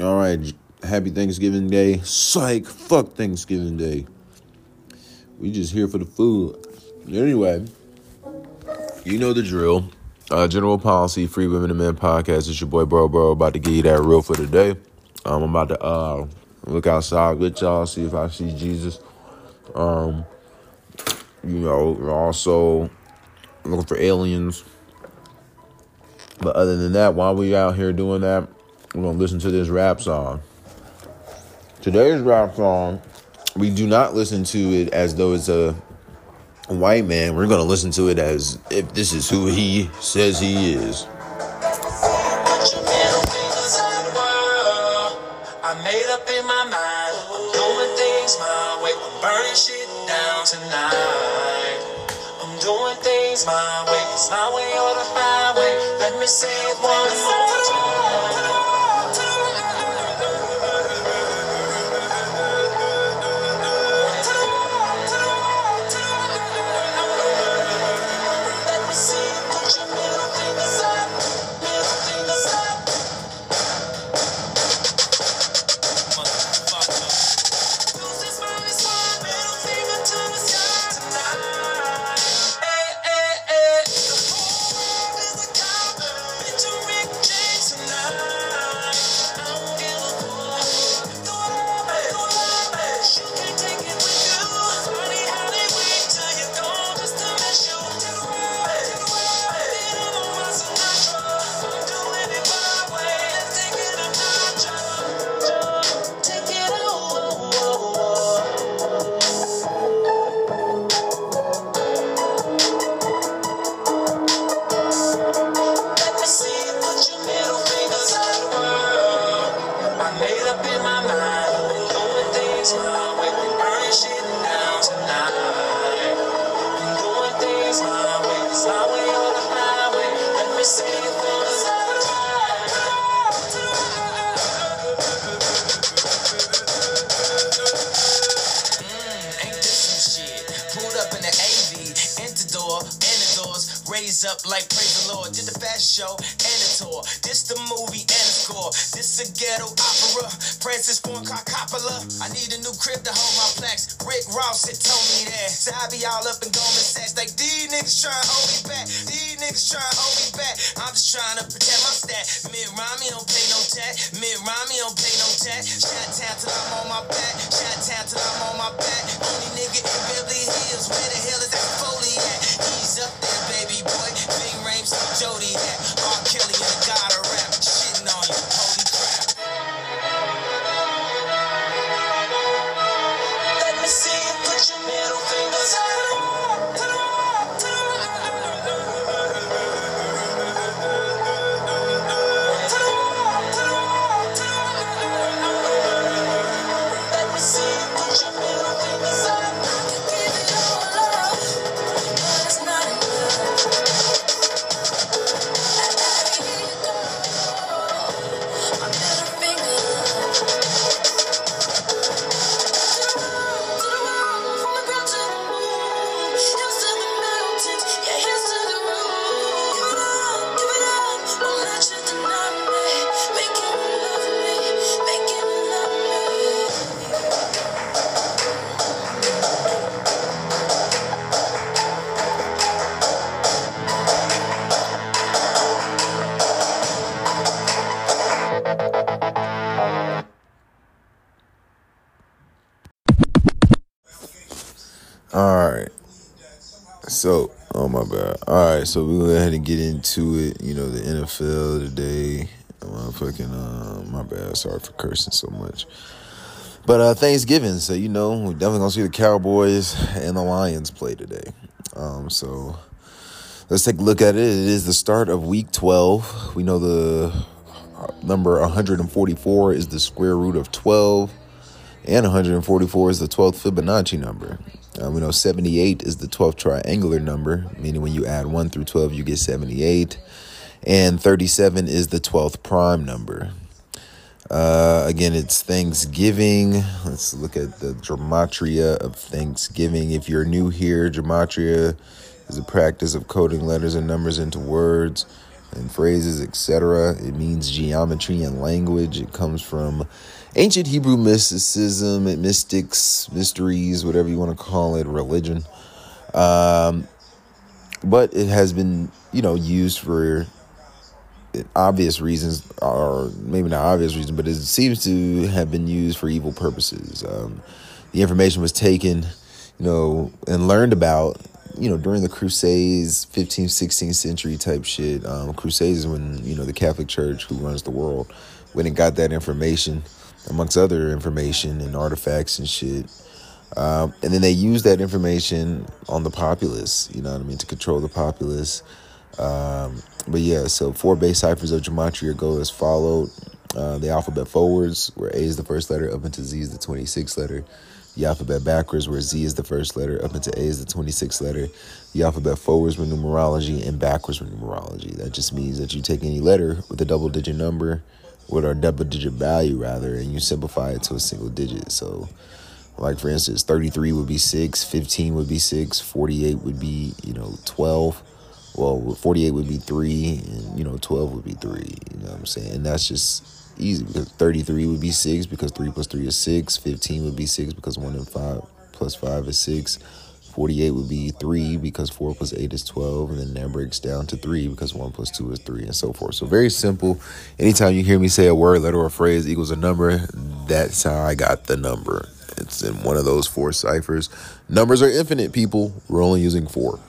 All right, happy Thanksgiving Day. Psych, fuck Thanksgiving Day. We just here for the food. Anyway, you know the drill. Uh, General Policy, Free Women and Men podcast. It's your boy Bro Bro about to give you that real for today. Um, I'm about to uh, look outside with y'all, see if I see Jesus. Um, you know, we're also looking for aliens. But other than that, while we out here doing that, we're gonna listen to this rap song. Today's rap song, we do not listen to it as though it's a white man. We're gonna listen to it as if this is who he says he is. Raise up like praise the Lord. Did the fashion show and the tour. This the movie and the score. This a ghetto opera. Francis Ford Coppola. I need a new crib to hold my plaques. Rick Ross had told me that. So I be all up in Goldman Sachs. Like these niggas trying to hold me back. These niggas trying to hold me back. I'm just trying to protect my stat. Mid Rami don't pay no tax. Mid Rami don't pay no tax. Shot town till I'm on my back. Shot town till I'm on my back. Only nigga in Beverly Hills. Where the so we go ahead and get into it. You know, the NFL today. Motherfucking, uh, my bad. Sorry for cursing so much. But uh, Thanksgiving, so you know, we're definitely gonna see the Cowboys and the Lions play today. Um, so let's take a look at it. It is the start of Week 12. We know the number 144 is the square root of 12, and 144 is the 12th Fibonacci number. We know 78 is the 12th triangular number, meaning when you add 1 through 12, you get 78. And 37 is the 12th prime number. Uh, again, it's Thanksgiving. Let's look at the gematria of Thanksgiving. If you're new here, gematria is the practice of coding letters and numbers into words. and phrases, etc. It means geometry and language. It comes from ancient Hebrew mysticism, mystics, mysteries, whatever you want to call it, religion. Um, but it has been, you know, used for obvious reasons, or maybe not obvious reasons, but it seems to have been used for evil purposes. Um, the information was taken, you know, and learned about, you know, during the Crusades, 15th, 16th century type shit. Um, Crusades when, you know, the Catholic Church, who runs the world, went and got that information, amongst other information and artifacts and shit. Um, and then they use that information on the populace, you know what I mean, to control the populace. Um, but yeah, so four base ciphers of gematria go as followed. Uh, the alphabet forwards, where A is the first letter, up into Z is the 26th letter. The alphabet backwards, where Z is the first letter, up into A is the 26th letter. The alphabet forwards with numerology and backwards with numerology. That just means that you take any letter with a double digit number, with our double digit value rather, and you simplify it to a single digit. So, like for instance, 33 would be 6, 15 would be 6, 48 would be, you know, 12 well 48 would be 3 and you know 12 would be 3 you know what i'm saying? And that's just easy because 33 would be 6 because 3 plus 3 is 6 15 would be 6 because 1 and 5 plus 5 is 6 48 would be 3 because 4 plus 8 is 12 and then that breaks down to 3 because 1 plus 2 is 3 and so forth so very simple anytime you hear me say a word letter or phrase equals a number that's how i got the number it's in one of those four ciphers numbers are infinite people we're only using four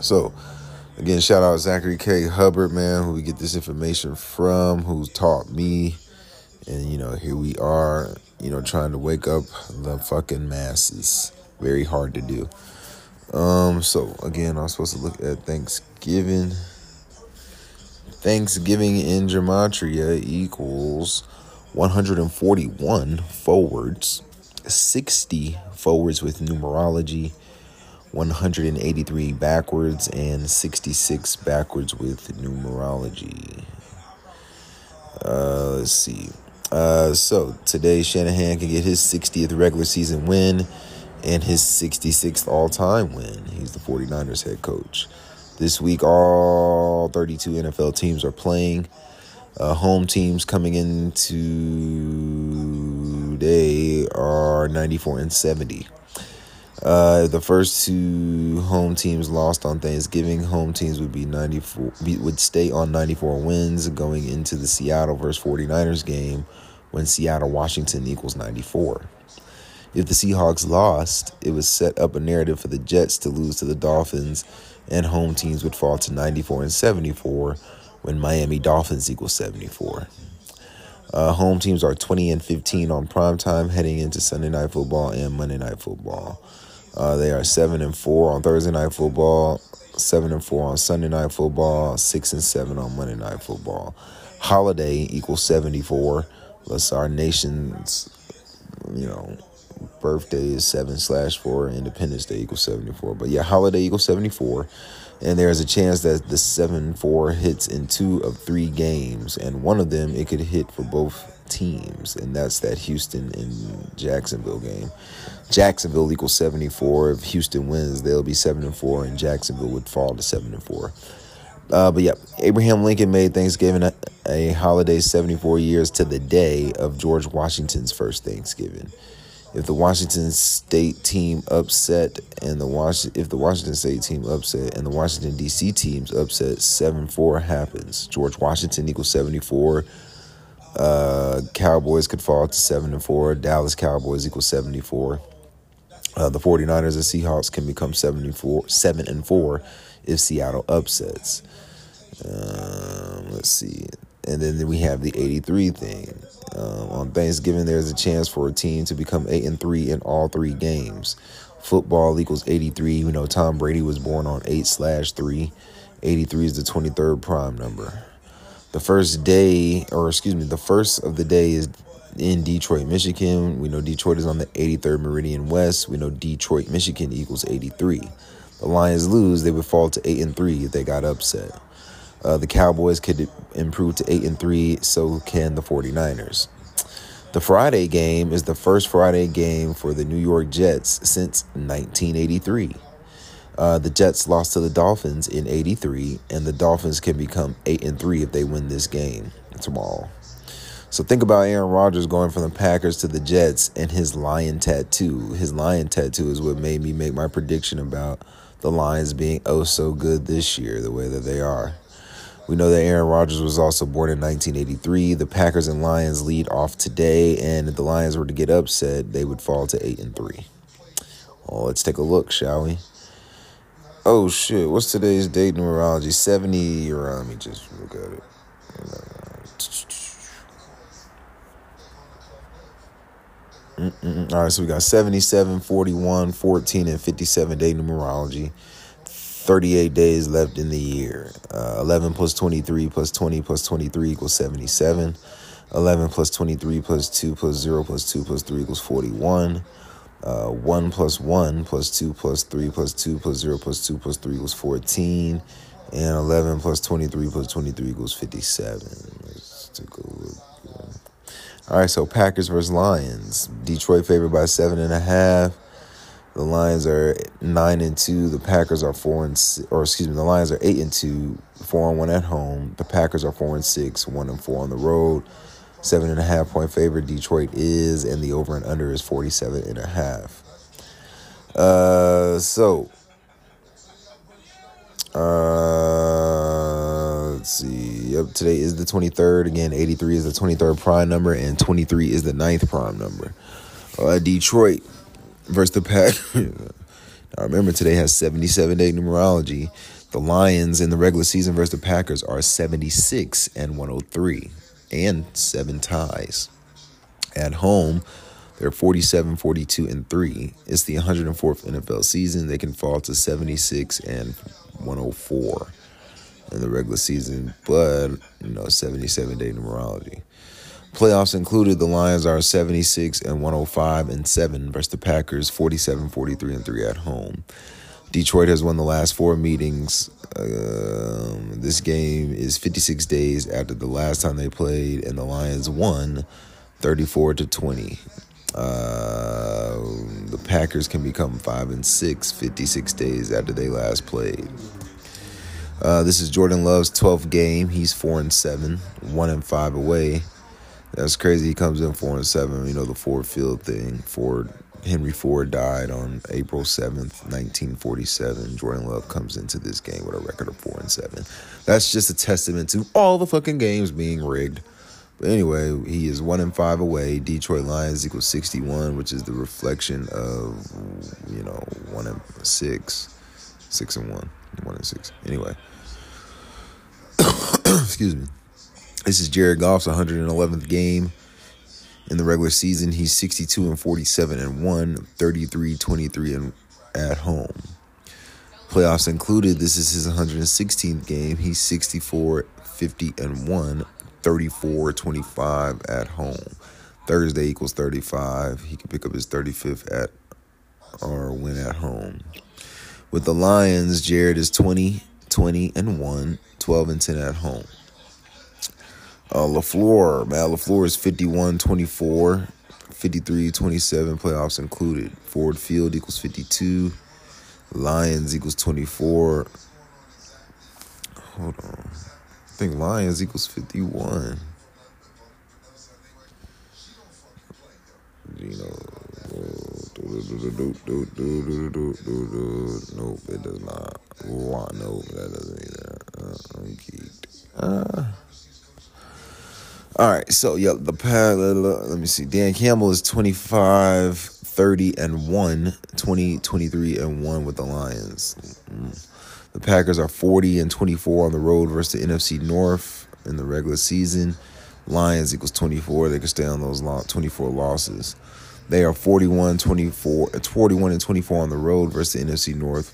so, again, shout out Zachary K. Hubbard, man, who we get this information from, who taught me. And, you know, here we are, you know, trying to wake up the fucking masses. Very hard to do. Um, so again, I'm supposed to look at Thanksgiving. Thanksgiving in Gematria equals 141 forwards, 60 forwards with numerology, 183 backwards and 66 backwards with numerology. Uh, let's see. Uh, so today Shanahan can get his 60th regular season win and his 66th all time win. He's the 49ers head coach. This week, all 32 NFL teams are playing. Uh, home teams coming into today are 94 and 70. Uh, the first two home teams lost on Thanksgiving. Home teams would be 94 would stay on 94 wins going into the Seattle versus 49ers game when Seattle Washington equals 94. If the Seahawks lost, it would set up a narrative for the Jets to lose to the Dolphins and home teams would fall to 94 and 74 when Miami Dolphins equals 74. Uh, home teams are 20 and 15 on prime time heading into Sunday night football and Monday night football. Uh, they are seven and four on Thursday night football, seven and four on Sunday night football, six and seven on Monday night football. Holiday equals seventy four. Let's our nation's, you know, birthday is seven slash four. Independence Day equals seventy four. But yeah, holiday equals seventy four. And there's a chance that the seven four hits in two of three games, and one of them it could hit for both teams, and that's that Houston and Jacksonville game. Jacksonville equals 74. If Houston wins, they'll be 7 and 4, and Jacksonville would fall to 7 and 4. Uh, but yeah, Abraham Lincoln made Thanksgiving a, a, holiday 74 years to the day of George Washington's first Thanksgiving. If the Washington State team upset and the Was- if the Washington State team upset and the Washington D.C. teams upset, 7-4 happens. George Washington equals 74. Uh, Cowboys could fall to 7 and 4. Dallas Cowboys equals 74. Uh, the 49ers and Seahawks can become 74, 7 and 4 if Seattle upsets. Um, let's see. And then we have the 83 thing. Um, on Thanksgiving, there's a chance for a team to become 8 and 3 in all three games. Football equals 83. You know, Tom Brady was born on 8 slash 3. 83 is the 23rd prime number. The first day, or excuse me, the first of the day is in Detroit, Michigan. We know Detroit is on the 83rd Meridian West. We know Detroit, Michigan equals 83. The Lions lose, they would fall to 8 and 3 if they got upset. Uh, the Cowboys could improve to 8 and 3, so can the 49ers. The Friday game is the first Friday game for the New York Jets since 1983. Uh, the Jets lost to the Dolphins in 83, and the Dolphins can become 8 and 3 if they win this game tomorrow. So think about Aaron Rodgers going from the Packers to the Jets and his lion tattoo. His lion tattoo is what made me make my prediction about the Lions being oh so good this year, the way that they are. We know that Aaron Rodgers was also born in 1983. The Packers and Lions lead off today, and if the Lions were to get upset, they would fall to 8 and 3. Well, let's take a look, shall we? Oh shit, what's today's date numerology? 70 or uh, let me just look at it. Mm-mm. All right, so we got 77, 41, 14, and 57 day numerology. 38 days left in the year. Uh, 11 plus 23 plus 20 plus 23 equals 77. 11 plus 23 plus 2 plus 0 plus 2 plus 3 equals 41. Uh, 1 plus 1 plus 2 plus 3 plus 2 plus 0 plus 2 plus 3 equals 14. And 11 plus 23 plus 23 equals 57. Let's take a look. All right, so Packers versus Lions. Detroit favored by seven and a half. The Lions are nine and two. The Packers are four and six, or excuse me, the Lions are eight and two, four and one at home. The Packers are four and six, one and four on the road. Seven and a half point favorite Detroit is, and the over and under is 47 and a half. Uh, so, uh, let's see. Yep, today is the 23rd. Again, 83 is the 23rd prime number, and 23 is the ninth prime number. Uh, Detroit versus the Pack. now, remember, today has 77 day numerology. The Lions in the regular season versus the Packers are 76 and 103 and seven ties. At home, they're 47, 42, and 3. It's the 104th NFL season. They can fall to 76 and 104 in the regular season, but, you know, 77 day numerology. Playoffs included, the Lions are 76 and 105 and 7 versus the Packers, 47, 43, and 3 at home. Detroit has won the last four meetings. Um, this game is 56 days after the last time they played, and the Lions won 34 to 20. Uh, the Packers can become five and six 56 days after they last played. Uh, this is Jordan Love's 12th game. He's four and seven, one and five away. That's crazy. He comes in four and seven. You know the Ford Field thing. Ford Henry Ford died on April 7th, 1947. Jordan Love comes into this game with a record of 4 and 7. That's just a testament to all the fucking games being rigged. But anyway, he is 1 and 5 away. Detroit Lions equals 61, which is the reflection of, you know, 1 and 6. 6 and 1. 1 and 6. Anyway. Excuse me. This is Jared Goff's 111th game in the regular season. He's 62 and 47 and 1, 33 23 and at home. Playoffs included, this is his 116th game. He's 64 50 and 1, 34 25 at home. Thursday equals 35. He can pick up his 35th at or win at home. With the Lions, Jared is 20 20 and 1, 12 and 10 at home. Uh, LaFleur, man, LaFleur is 51 24, 53 27, playoffs included. Ford Field equals 52. Lions equals 24. Hold on. I think Lions equals 51. You know, nope, it does not. Nope, that doesn't either. Uh, I'm geeked. Uh, all right, so yeah, the. Let me see. Dan Campbell is 25, 30, and 1, 20, 23, and 1 with the Lions. Mm. The Packers are 40 and 24 on the road versus the NFC North in the regular season. Lions equals 24. They can stay on those 24 losses. They are 41, 24, 41 and 24 on the road versus the NFC North.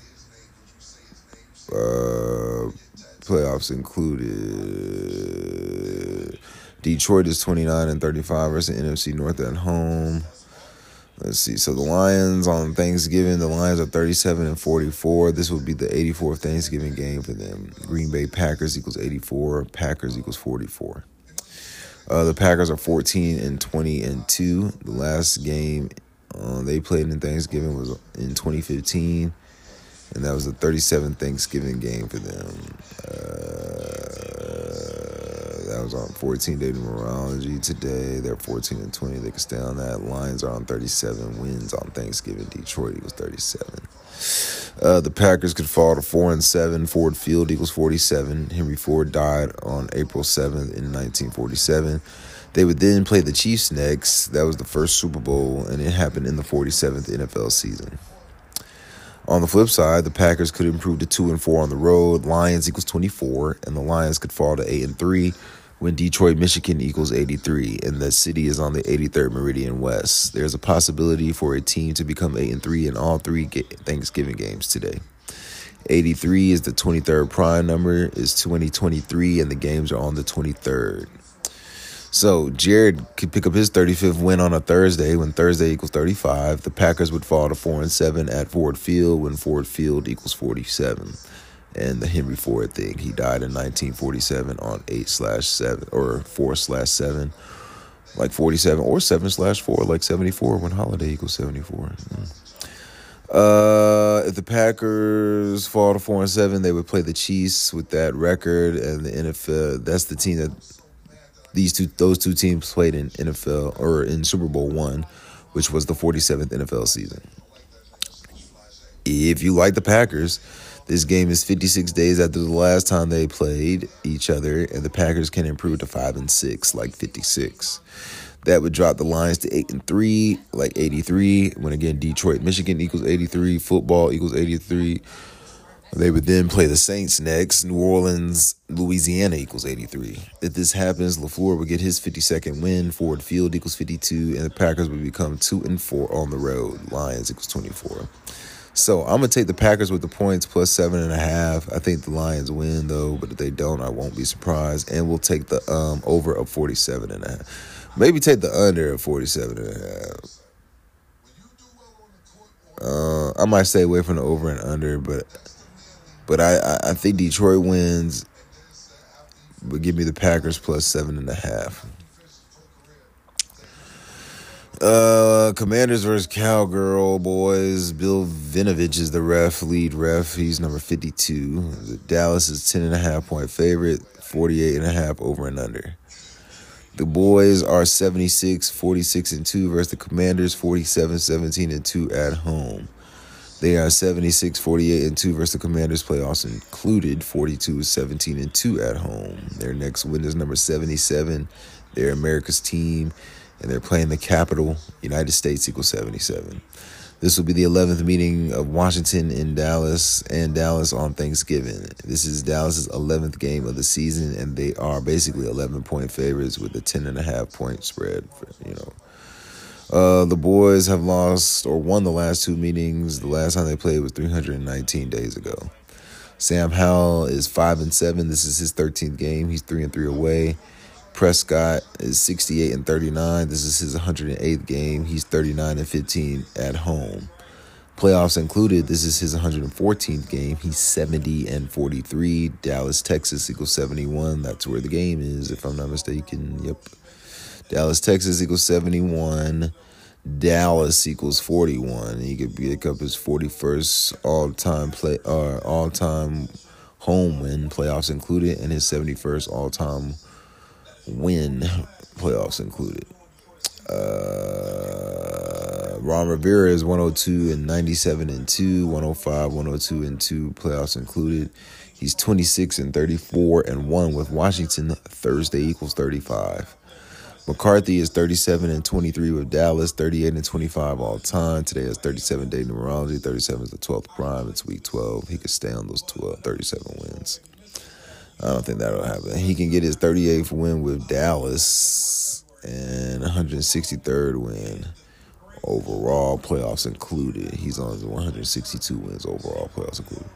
Uh, playoffs included. Detroit is 29 and 35 versus NFC North at home. Let's see. So the Lions on Thanksgiving, the Lions are 37 and 44. This will be the 84th Thanksgiving game for them. Green Bay Packers equals 84. Packers equals 44. Uh, the Packers are 14 and 20 and 2. The last game uh, they played in Thanksgiving was in 2015. And that was the 37th Thanksgiving game for them. Uh, that was on 14 day numerology today. They're 14 and 20. They can stay on that. Lions are on 37 wins on Thanksgiving. Detroit equals 37. Uh, the Packers could fall to four and seven. Ford Field equals 47. Henry Ford died on April 7th in 1947. They would then play the Chiefs next. That was the first Super Bowl, and it happened in the 47th NFL season. On the flip side, the Packers could improve to two and four on the road. Lions equals 24, and the Lions could fall to eight and three when Detroit, Michigan equals 83, and the city is on the 83rd Meridian West. There's a possibility for a team to become 8 and 3 in all three Thanksgiving games today. 83 is the 23rd prime number, is 2023, and the games are on the 23rd. So Jared could pick up his 35th win on a Thursday when Thursday equals 35. The Packers would fall to 4 and 7 at Ford Field when Ford Field equals 47 and the Henry Ford thing. He died in 1947 on 8 slash 7 or 4 slash 7, like 47 or 7 slash 4, like 74 when Holiday equals 74. Mm. Uh, if the Packers fall to 4 and 7, they would play the Chiefs with that record, and the NFL, that's the team that these two, those two teams played in NFL or in Super Bowl one, which was the 47th NFL season. If you like the Packers, this game is 56 days after the last time they played each other, and the Packers can improve to five and six, like 56. That would drop the Lions to eight and three, like 83. When again, Detroit, Michigan equals 83, football equals 83. They would then play the Saints next. New Orleans, Louisiana equals 83. If this happens, LaFleur would get his 52nd win. Ford Field equals 52, and the Packers would become two and four on the road. Lions equals 24. So I'm gonna take the Packers with the points plus seven and a half. I think the Lions win though, but if they don't, I won't be surprised. And we'll take the um, over of 47 and a half. Maybe take the under of 47 and a half. Uh, I might stay away from the over and under, but but I, I think Detroit wins. But give me the Packers plus seven and a half. Uh, Commanders versus Cowgirl boys. Bill Vinovich is the ref, lead ref. He's number 52. Dallas is 10 and a half point favorite, 48 and a half over and under. The boys are 76, 46 and 2 versus the Commanders, 47, 17 and 2 at home. They are 76, 48 and 2 versus the Commanders, playoffs included, 42, 17 and 2 at home. Their next win is number 77. They're America's team and they're playing the capital, United States equals 77. This will be the 11th meeting of Washington in Dallas and Dallas on Thanksgiving. This is Dallas's 11th game of the season, and they are basically 11 point favorites with a 10 and a half point spread. For, you know, uh, the boys have lost or won the last two meetings. The last time they played was 319 days ago. Sam Howell is five and seven. This is his 13th game. He's three and three away. Prescott is 68 and 39. This is his 108th game. He's 39 and 15 at home. Playoffs included, this is his 114th game. He's 70 and 43. Dallas, Texas equals 71. That's where the game is, if I'm not mistaken. Yep. Dallas, Texas equals 71. Dallas equals 41. He could pick up his 41st all-time play uh, all-time home win, playoffs included, and his 71st all-time win, playoffs included. Uh, Ron Rivera is 102 and 97 and 2, 105, 102 and 2, playoffs included. He's 26 and 34 and 1 with Washington. Thursday equals 35. McCarthy is 37 and 23 with Dallas, 38 and 25 all time. Today is 37 day numerology. 37 is the 12th prime. It's week 12. He could stay on those 12, 37 wins. I don't think that'll happen. He can get his 38th win with Dallas and 163rd win overall, playoffs included. He's on the 162 wins overall, playoffs included.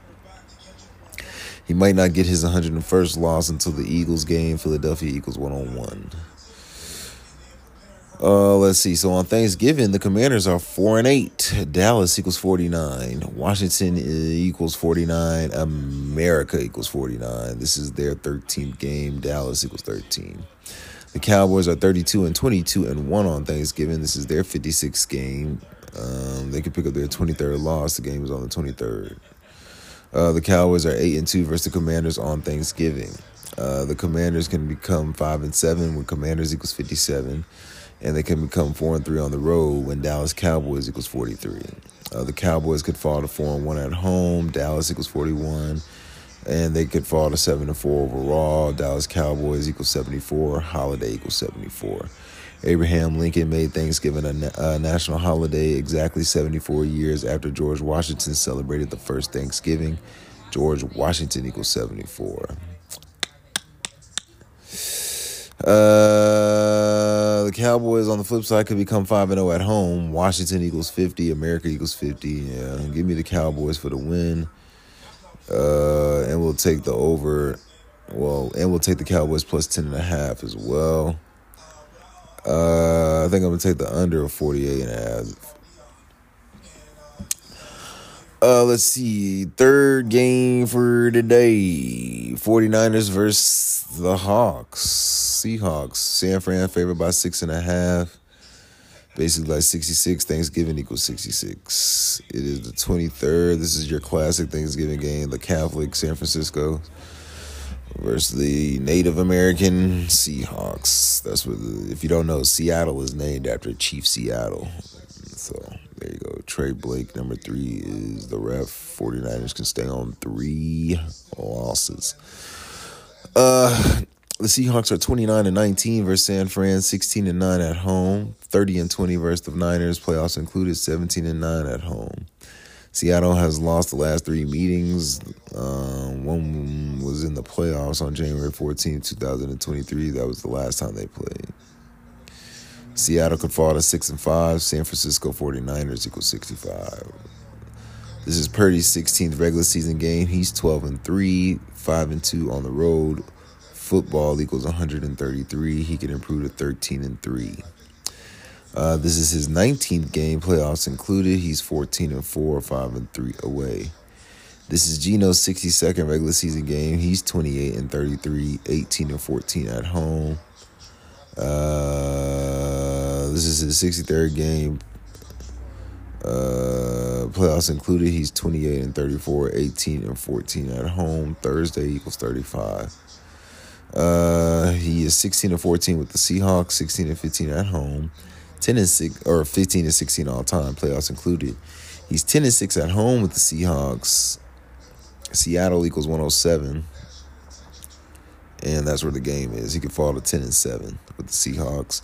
He might not get his 101st loss until the Eagles game. Philadelphia Eagles one on one. Uh, let's see. So on Thanksgiving, the Commanders are four and eight. Dallas equals forty nine. Washington equals forty nine. America equals forty nine. This is their thirteenth game. Dallas equals thirteen. The Cowboys are thirty two and twenty two and one on Thanksgiving. This is their fifty sixth game. Um, they could pick up their twenty third loss. The game is on the twenty third. Uh, the Cowboys are eight and two versus the Commanders on Thanksgiving. Uh, the Commanders can become five and seven when Commanders equals fifty seven, and they can become four and three on the road when Dallas Cowboys equals forty three. Uh, the Cowboys could fall to four and one at home. Dallas equals forty one, and they could fall to seven and four overall. Dallas Cowboys equals seventy four. Holiday equals seventy four. Abraham Lincoln made Thanksgiving a, a, national holiday exactly 74 years after George Washington celebrated the first Thanksgiving. George Washington equals 74. Uh, the Cowboys on the flip side could become 5 0 at home. Washington equals 50. America equals 50. Yeah, give me the Cowboys for the win. Uh, and we'll take the over. Well, and we'll take the Cowboys plus 10.5 as well. Uh, I think I'm gonna take the under of 48 and a half. Uh, let's see. Third game for today. 49ers versus the Hawks. Seahawks. San Fran favored by six and a half. Basically like 66. Thanksgiving equals 66. It is the 23rd. This is your classic Thanksgiving game. The Catholic San Francisco versus the Native American Seahawks. That's what, if you don't know, Seattle is named after Chief Seattle. So there you go. Tra Blake, number three, is the ref. 49ers can stay on three losses. Uh, the Seahawks are 29 and 19 versus San Fran, 16 and 9 at home, 30 and 20 versus the Niners, playoffs included, 17 and 9 at home. Seattle has lost the last three meetings. Um, one was in the playoffs on January 14, 2023. That was the last time they played. Seattle could fall to 6 and 5. San Francisco 49ers equals 65. This is Purdy's 16th regular season game. He's 12 and 3, 5 and 2 on the road. Football equals 133. He can improve to 13 and 3. Uh, this is his 19th game, playoffs included. He's 14 and 4, 5 and 3 away. This is Geno's 62nd regular season game. He's 28 and 33, 18 and 14 at home. Uh, this is his 63rd game. Uh, playoffs included. He's 28 and 34, 18 and 14 at home. Thursday equals 35. Uh, he is 16 and 14 with the Seahawks, 16 and 15 at home. 10 and 6 or 15 and 16 all time, playoffs included. He's 10 and 6 at home with the Seahawks. Seattle equals 107. And that's where the game is. He could fall to 10 and 7 with the Seahawks.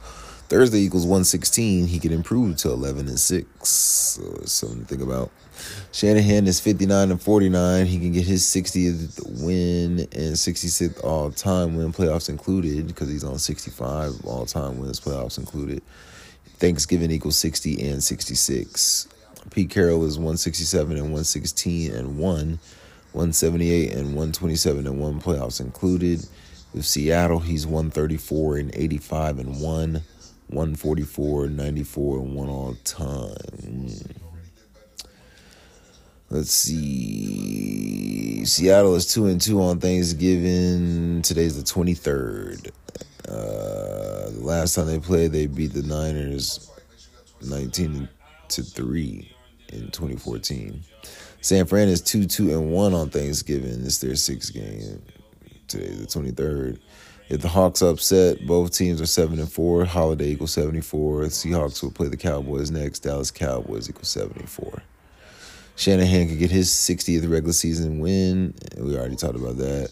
Thursday equals 116. He could improve to 11 and 6. So something to think about. Shanahan is 59 and 49. He can get his 60th win and 66th all time win, playoffs included, because he's on 65 all time wins, playoffs included. Thanksgiving equals 60 and 66. Pete Carroll is 167 and 116 and 1, 178 and 127 and 1 playoffs included. With Seattle, he's 134 and 85 and 1, 144, 94 and 1 all time. Let's see. Seattle is 2 and 2 on Thanksgiving. Today's the 23rd. Uh, the last time they played, they beat the Niners 19 to 3 in 2014. San Fran is 2 2 and 1 on Thanksgiving. It's their sixth game. Today, the 23rd. If the Hawks upset, both teams are 7 and 4. Holiday equals 74. Seahawks will play the Cowboys next. Dallas Cowboys equals 74. Shanahan could get his 60th regular season win. We already talked about that.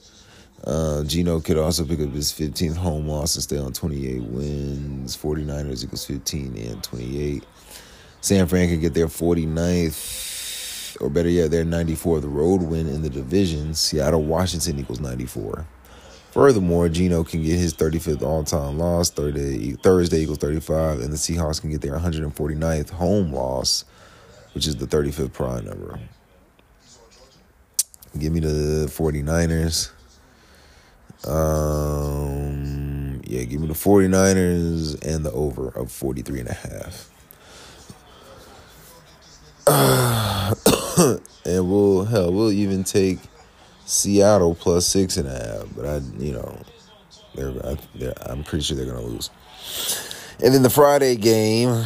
Uh, Geno could also pick up his 15th home loss and stay on 28 wins. 49ers equals 15 and 28. San Fran could get their 49th, or better yet, their 94th road win in the division. Seattle, Washington equals 94. Furthermore, Geno can get his 35th all-time loss. Thursday, Thursday equals 35, and the Seahawks can get their 149th home loss, which is the 35th prime number. Give me the 49ers. Um, yeah, give me the 49ers and the over of 43 and a half. Uh, and we'll hell, we'll even take Seattle plus six and a half. But I, you know, they're, I, they're I'm pretty sure they're gonna lose. And then the Friday game,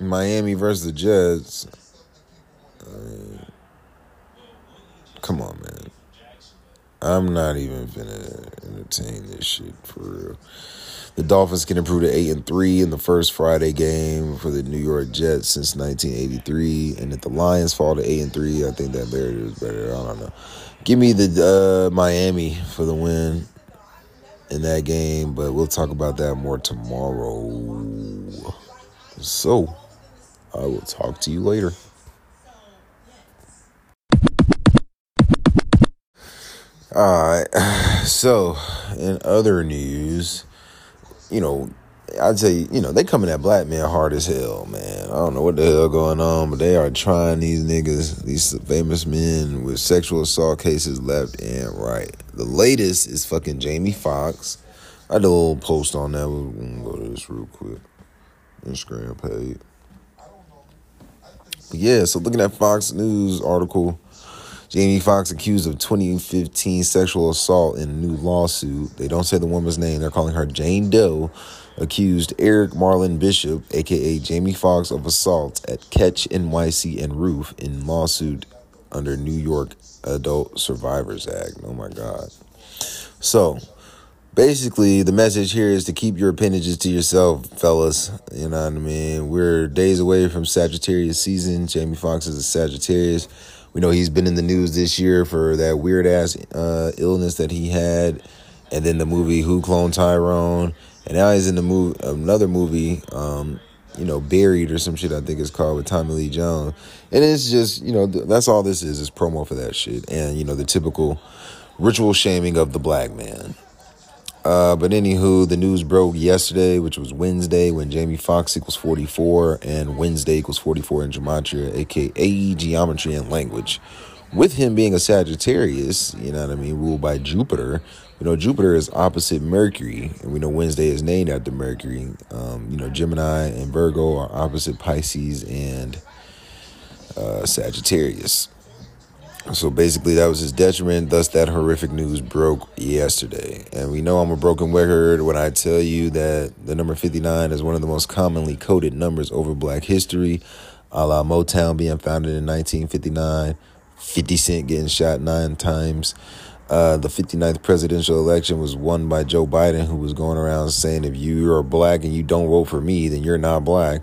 Miami versus the Jets. Uh, come on, man. I'm not even gonna entertain this shit for real. The Dolphins can improve to eight and three in the first Friday game for the New York Jets since 1983, and if the Lions fall to eight and three, I think that Bears is better. I don't know. Give me the uh, Miami for the win in that game, but we'll talk about that more tomorrow. So, I will talk to you later. All right. So, in other news, you know, I'd say, you know, they coming at black men hard as hell, man. I don't know what the hell going on, but they are trying these niggas, these famous men with sexual assault cases left and right. The latest is fucking Jamie Foxx. I did a little post on that. We're gonna go to this real quick. Instagram page. But yeah, so looking at Fox News article, Jamie Foxx accused of 2015 sexual assault in a new lawsuit. They don't say the woman's name. They're calling her Jane Doe. Accused Eric Marlon Bishop, aka Jamie Foxx, of assault at Catch NYC and Roof in lawsuit under New York Adult Survivors Act. Oh my God. So basically the message here is to keep your appendages to yourself fellas you know what i mean we're days away from sagittarius season jamie foxx is a sagittarius we know he's been in the news this year for that weird ass uh, illness that he had, and then the movie Who Cloned Tyrone, and now he's in the movie another movie, um, you know, Buried or some shit I think it's called with Tommy Lee Jones, and it's just you know that's all this is is promo for that shit, and you know the typical ritual shaming of the black man. Uh, but anywho, the news broke yesterday, which was Wednesday, when Jamie Foxx equals 44 and Wednesday equals 44 in Gematria, aka Geometry and Language. With him being a Sagittarius, you know what I mean, ruled by Jupiter, you know, Jupiter is opposite Mercury, and we know Wednesday is named after Mercury. Um, you know, Gemini and Virgo are opposite Pisces and uh, Sagittarius. So basically, that was his detriment. Thus, that horrific news broke yesterday. And we know I'm a broken record when I tell you that the number 59 is one of the most commonly coded numbers over black history, a la Motown being founded in 1959, 50 Cent getting shot nine times. Uh, the 59th presidential election was won by Joe Biden, who was going around saying, if you are black and you don't vote for me, then you're not black.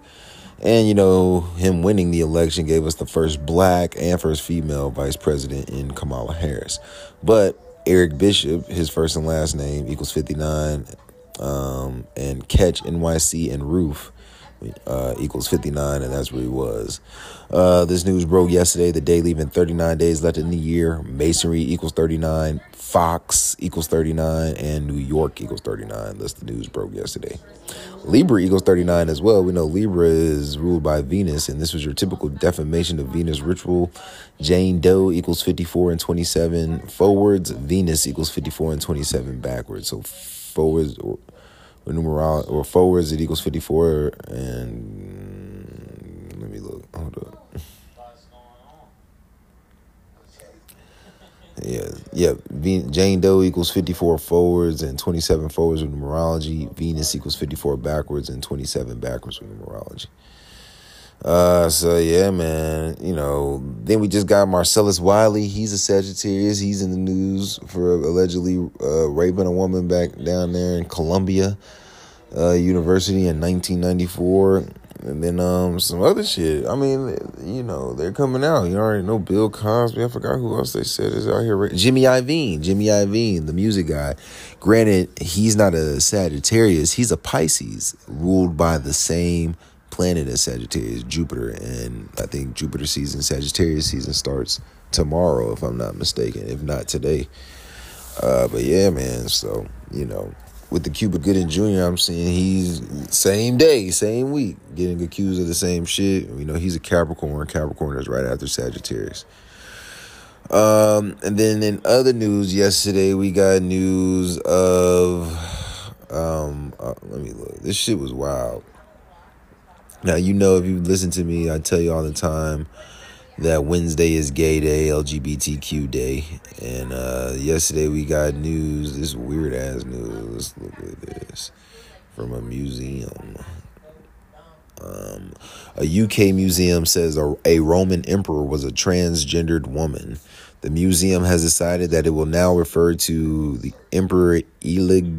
And, you know, him winning the election gave us the first black and first female vice president in Kamala Harris. But Eric Bishop, his first and last name equals 59, um, and Catch NYC and Roof uh, equals 59, and that's where he was. Uh, this news broke yesterday, the day leaving 39 days left in the year. Masonry equals 39, Fox equals 39, and New York equals 39. That's the news broke yesterday. Libra equals 39 as well. We know Libra is ruled by Venus, and this was your typical defamation of Venus ritual. Jane Doe equals 54 and 27 forwards. Venus equals 54 and 27 backwards. So forwards or, or numeral or forwards it equals 54 and let me look. Hold up. Yeah, yeah. Jane Doe equals 54 forwards and 27 forwards with numerology. Venus equals 54 backwards and 27 backwards with numerology. Uh, so yeah, man. You know, then we just got Marcellus Wiley. He's a Sagittarius. He's in the news for allegedly uh, raping a woman back down there in Columbia uh, University in 1994 and then um some other shit. I mean, you know, they're coming out. You already know Bill Cosby. I forgot who else they said is out here. Jimmy Iovine, Jimmy Iovine, the music guy. Granted, he's not a Sagittarius. He's a Pisces, ruled by the same planet as Sagittarius, Jupiter, and I think Jupiter season, Sagittarius season starts tomorrow, if I'm not mistaken. If not today. Uh, but yeah, man. So you know, with the Cuba Gooding Jr., I'm seeing he's same day, same week, getting accused of the same shit. You know, he's a Capricorn. Capricorn is right after Sagittarius. Um, and then in other news, yesterday we got news of, um, uh, let me look. This shit was wild. Now you know if you listen to me, I tell you all the time that Wednesday is Gay Day, LGBTQ Day, and uh, yesterday we got news. This weird ass news. Look at this from a museum. Um, a UK museum says a, a Roman emperor was a transgendered woman. The museum has decided that it will now refer to the Emperor Elagabalus,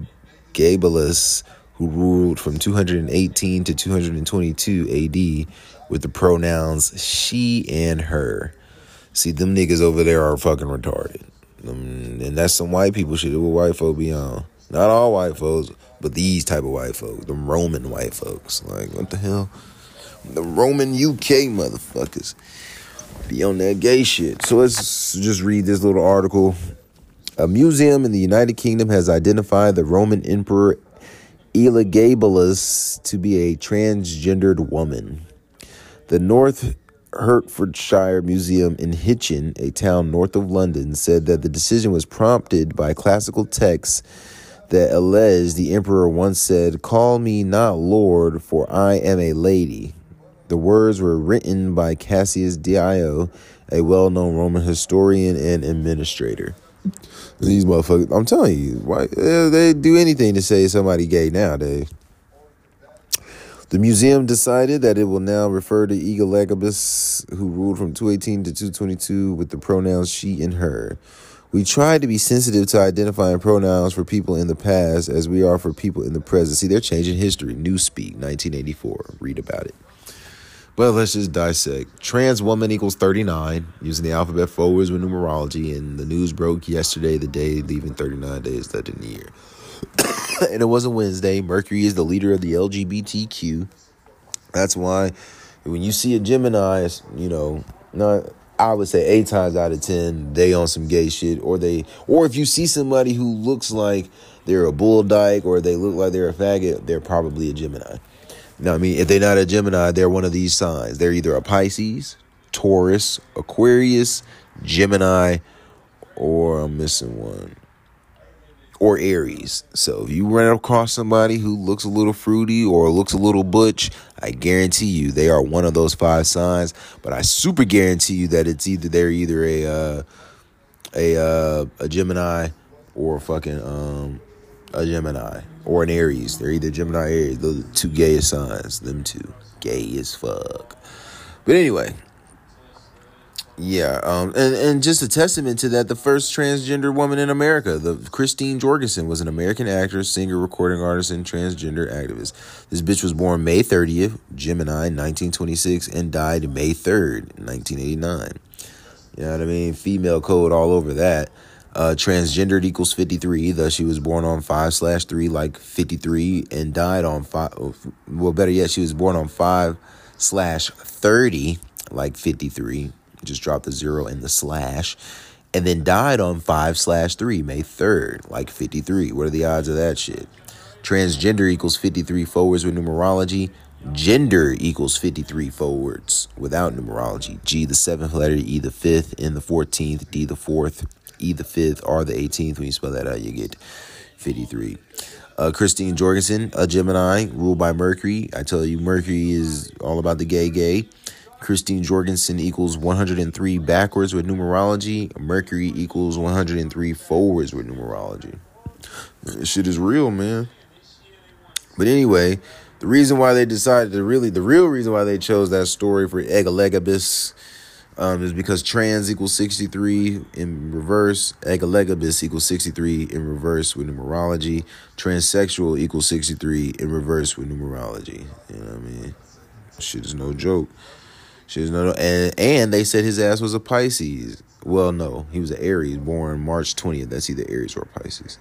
who ruled from 218 to 222 AD, with the pronouns she and her. See, them niggas over there are fucking retarded. Um, and that's some white people shit. What white folk be on. Not all white folks, but these type of white folks. The Roman white folks. Like, what the hell? The Roman UK motherfuckers be on that gay shit. So let's just read this little article. A museum in the United Kingdom has identified the Roman Emperor Elagabalus to be a transgendered woman. The North Hertfordshire Museum in Hitchin, a town north of London, said that the decision was prompted by classical texts that allege the emperor once said, Call me not Lord, for I am a lady. The words were written by Cassius Dio, a well known Roman historian and administrator. These motherfuckers, I'm telling you, why uh, they do anything to say somebody gay nowadays. The museum decided that it will now refer to Elagabalus, who ruled from 218 to 222 with the pronouns she and her. We try to be sensitive to identifying pronouns for people in the past as we are for people in the present. See, they're changing history. Newspeak, 1984. Read about it. But let's just dissect. Trans woman equals 39, using the alphabet forwards with numerology, and the news broke yesterday, the day leaving 39 days left in the year. and it wasn't Wednesday. Mercury is the leader of the LGBTQ. That's why when you see a Gemini, you know, not I would say eight times out of ten they on some gay shit, or they, or if you see somebody who looks like they're a bull dyke or they look like they're a faggot, they're probably a Gemini. Now, I mean, if they're not a Gemini, they're one of these signs. They're either a Pisces, Taurus, Aquarius, Gemini, or I'm missing one, or Aries. So if you run across somebody who looks a little fruity or looks a little butch, I guarantee you they are one of those five signs. But I super guarantee you that it's either they're either a uh, a uh, a Gemini or fucking um a Gemini or an Aries. They're either Gemini or Aries. Those two gayest signs. Them two. Gay as fuck. But anyway. Yeah, um, and, and just a testament to that, the first transgender woman in America, the Christine Jorgensen, was an American actress, singer, recording artist, and transgender activist. This bitch was born May 30th, Gemini, 1926, and died May 3rd, 1989. You know what I mean? Female code all over that. Uh, transgendered equals 53. Thus, she was born on 5 slash 3, like 53, and died on 5. Well, better yet, she was born on 5 slash 30, like 53. Just dropped the zero in the slash. And then died on 5 slash 3, May 3rd, like 53. What are the odds of that shit? Transgender equals 53 forwards with numerology. Gender equals 53 forwards without numerology. G the seventh letter, E the fifth, N the 14th, D the fourth, E the 5th, R the 18th. When you spell that out, you get 53. Uh, Christine Jorgensen, a Gemini, ruled by Mercury. I tell you, Mercury is all about the gay gay. Christine Jorgensen equals 103 backwards with numerology. Mercury equals 103 forwards with numerology. This shit is real, man. But anyway, the reason why they decided to really, the real reason why they chose that story for Egalagabus um, is because trans equals 63 in reverse, Egalagabus equals 63 in reverse with numerology, transsexual equals 63 in reverse with numerology. You know what I mean? Shit is no joke. Shit is no, and and they said his ass was a Pisces. Well, no, he was an Aries, born March 20th. That's either Aries or Pisces.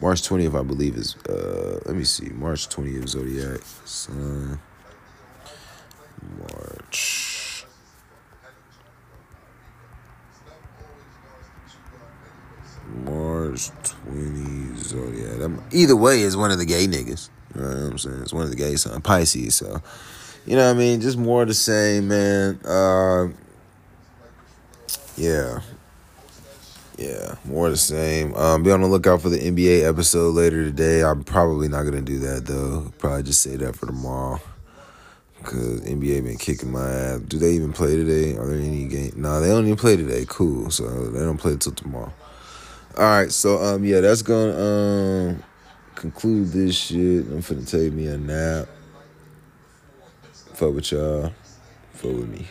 March 20th, I believe, is, uh, let me see, March 20th, Zodiac, Sun, March. March 20, Zodiac. Either way, is one of the gay niggas. You know what I'm saying? It's one of the gay signs, Pisces. So, you know what I mean? Just more of the same, man. Uh, yeah. Yeah, more the same. Um, be on the lookout for the NBA episode later today. I'm probably not gonna do that though. Probably just say that for tomorrow. Cause NBA been kicking my ass. Do they even play today? Are there any game? No, they don't even play today. Cool. So they don't play until tomorrow. All right. So um, yeah, that's gonna um conclude this shit. I'm finna take me a nap. Fuck with y'all. Fuck with me.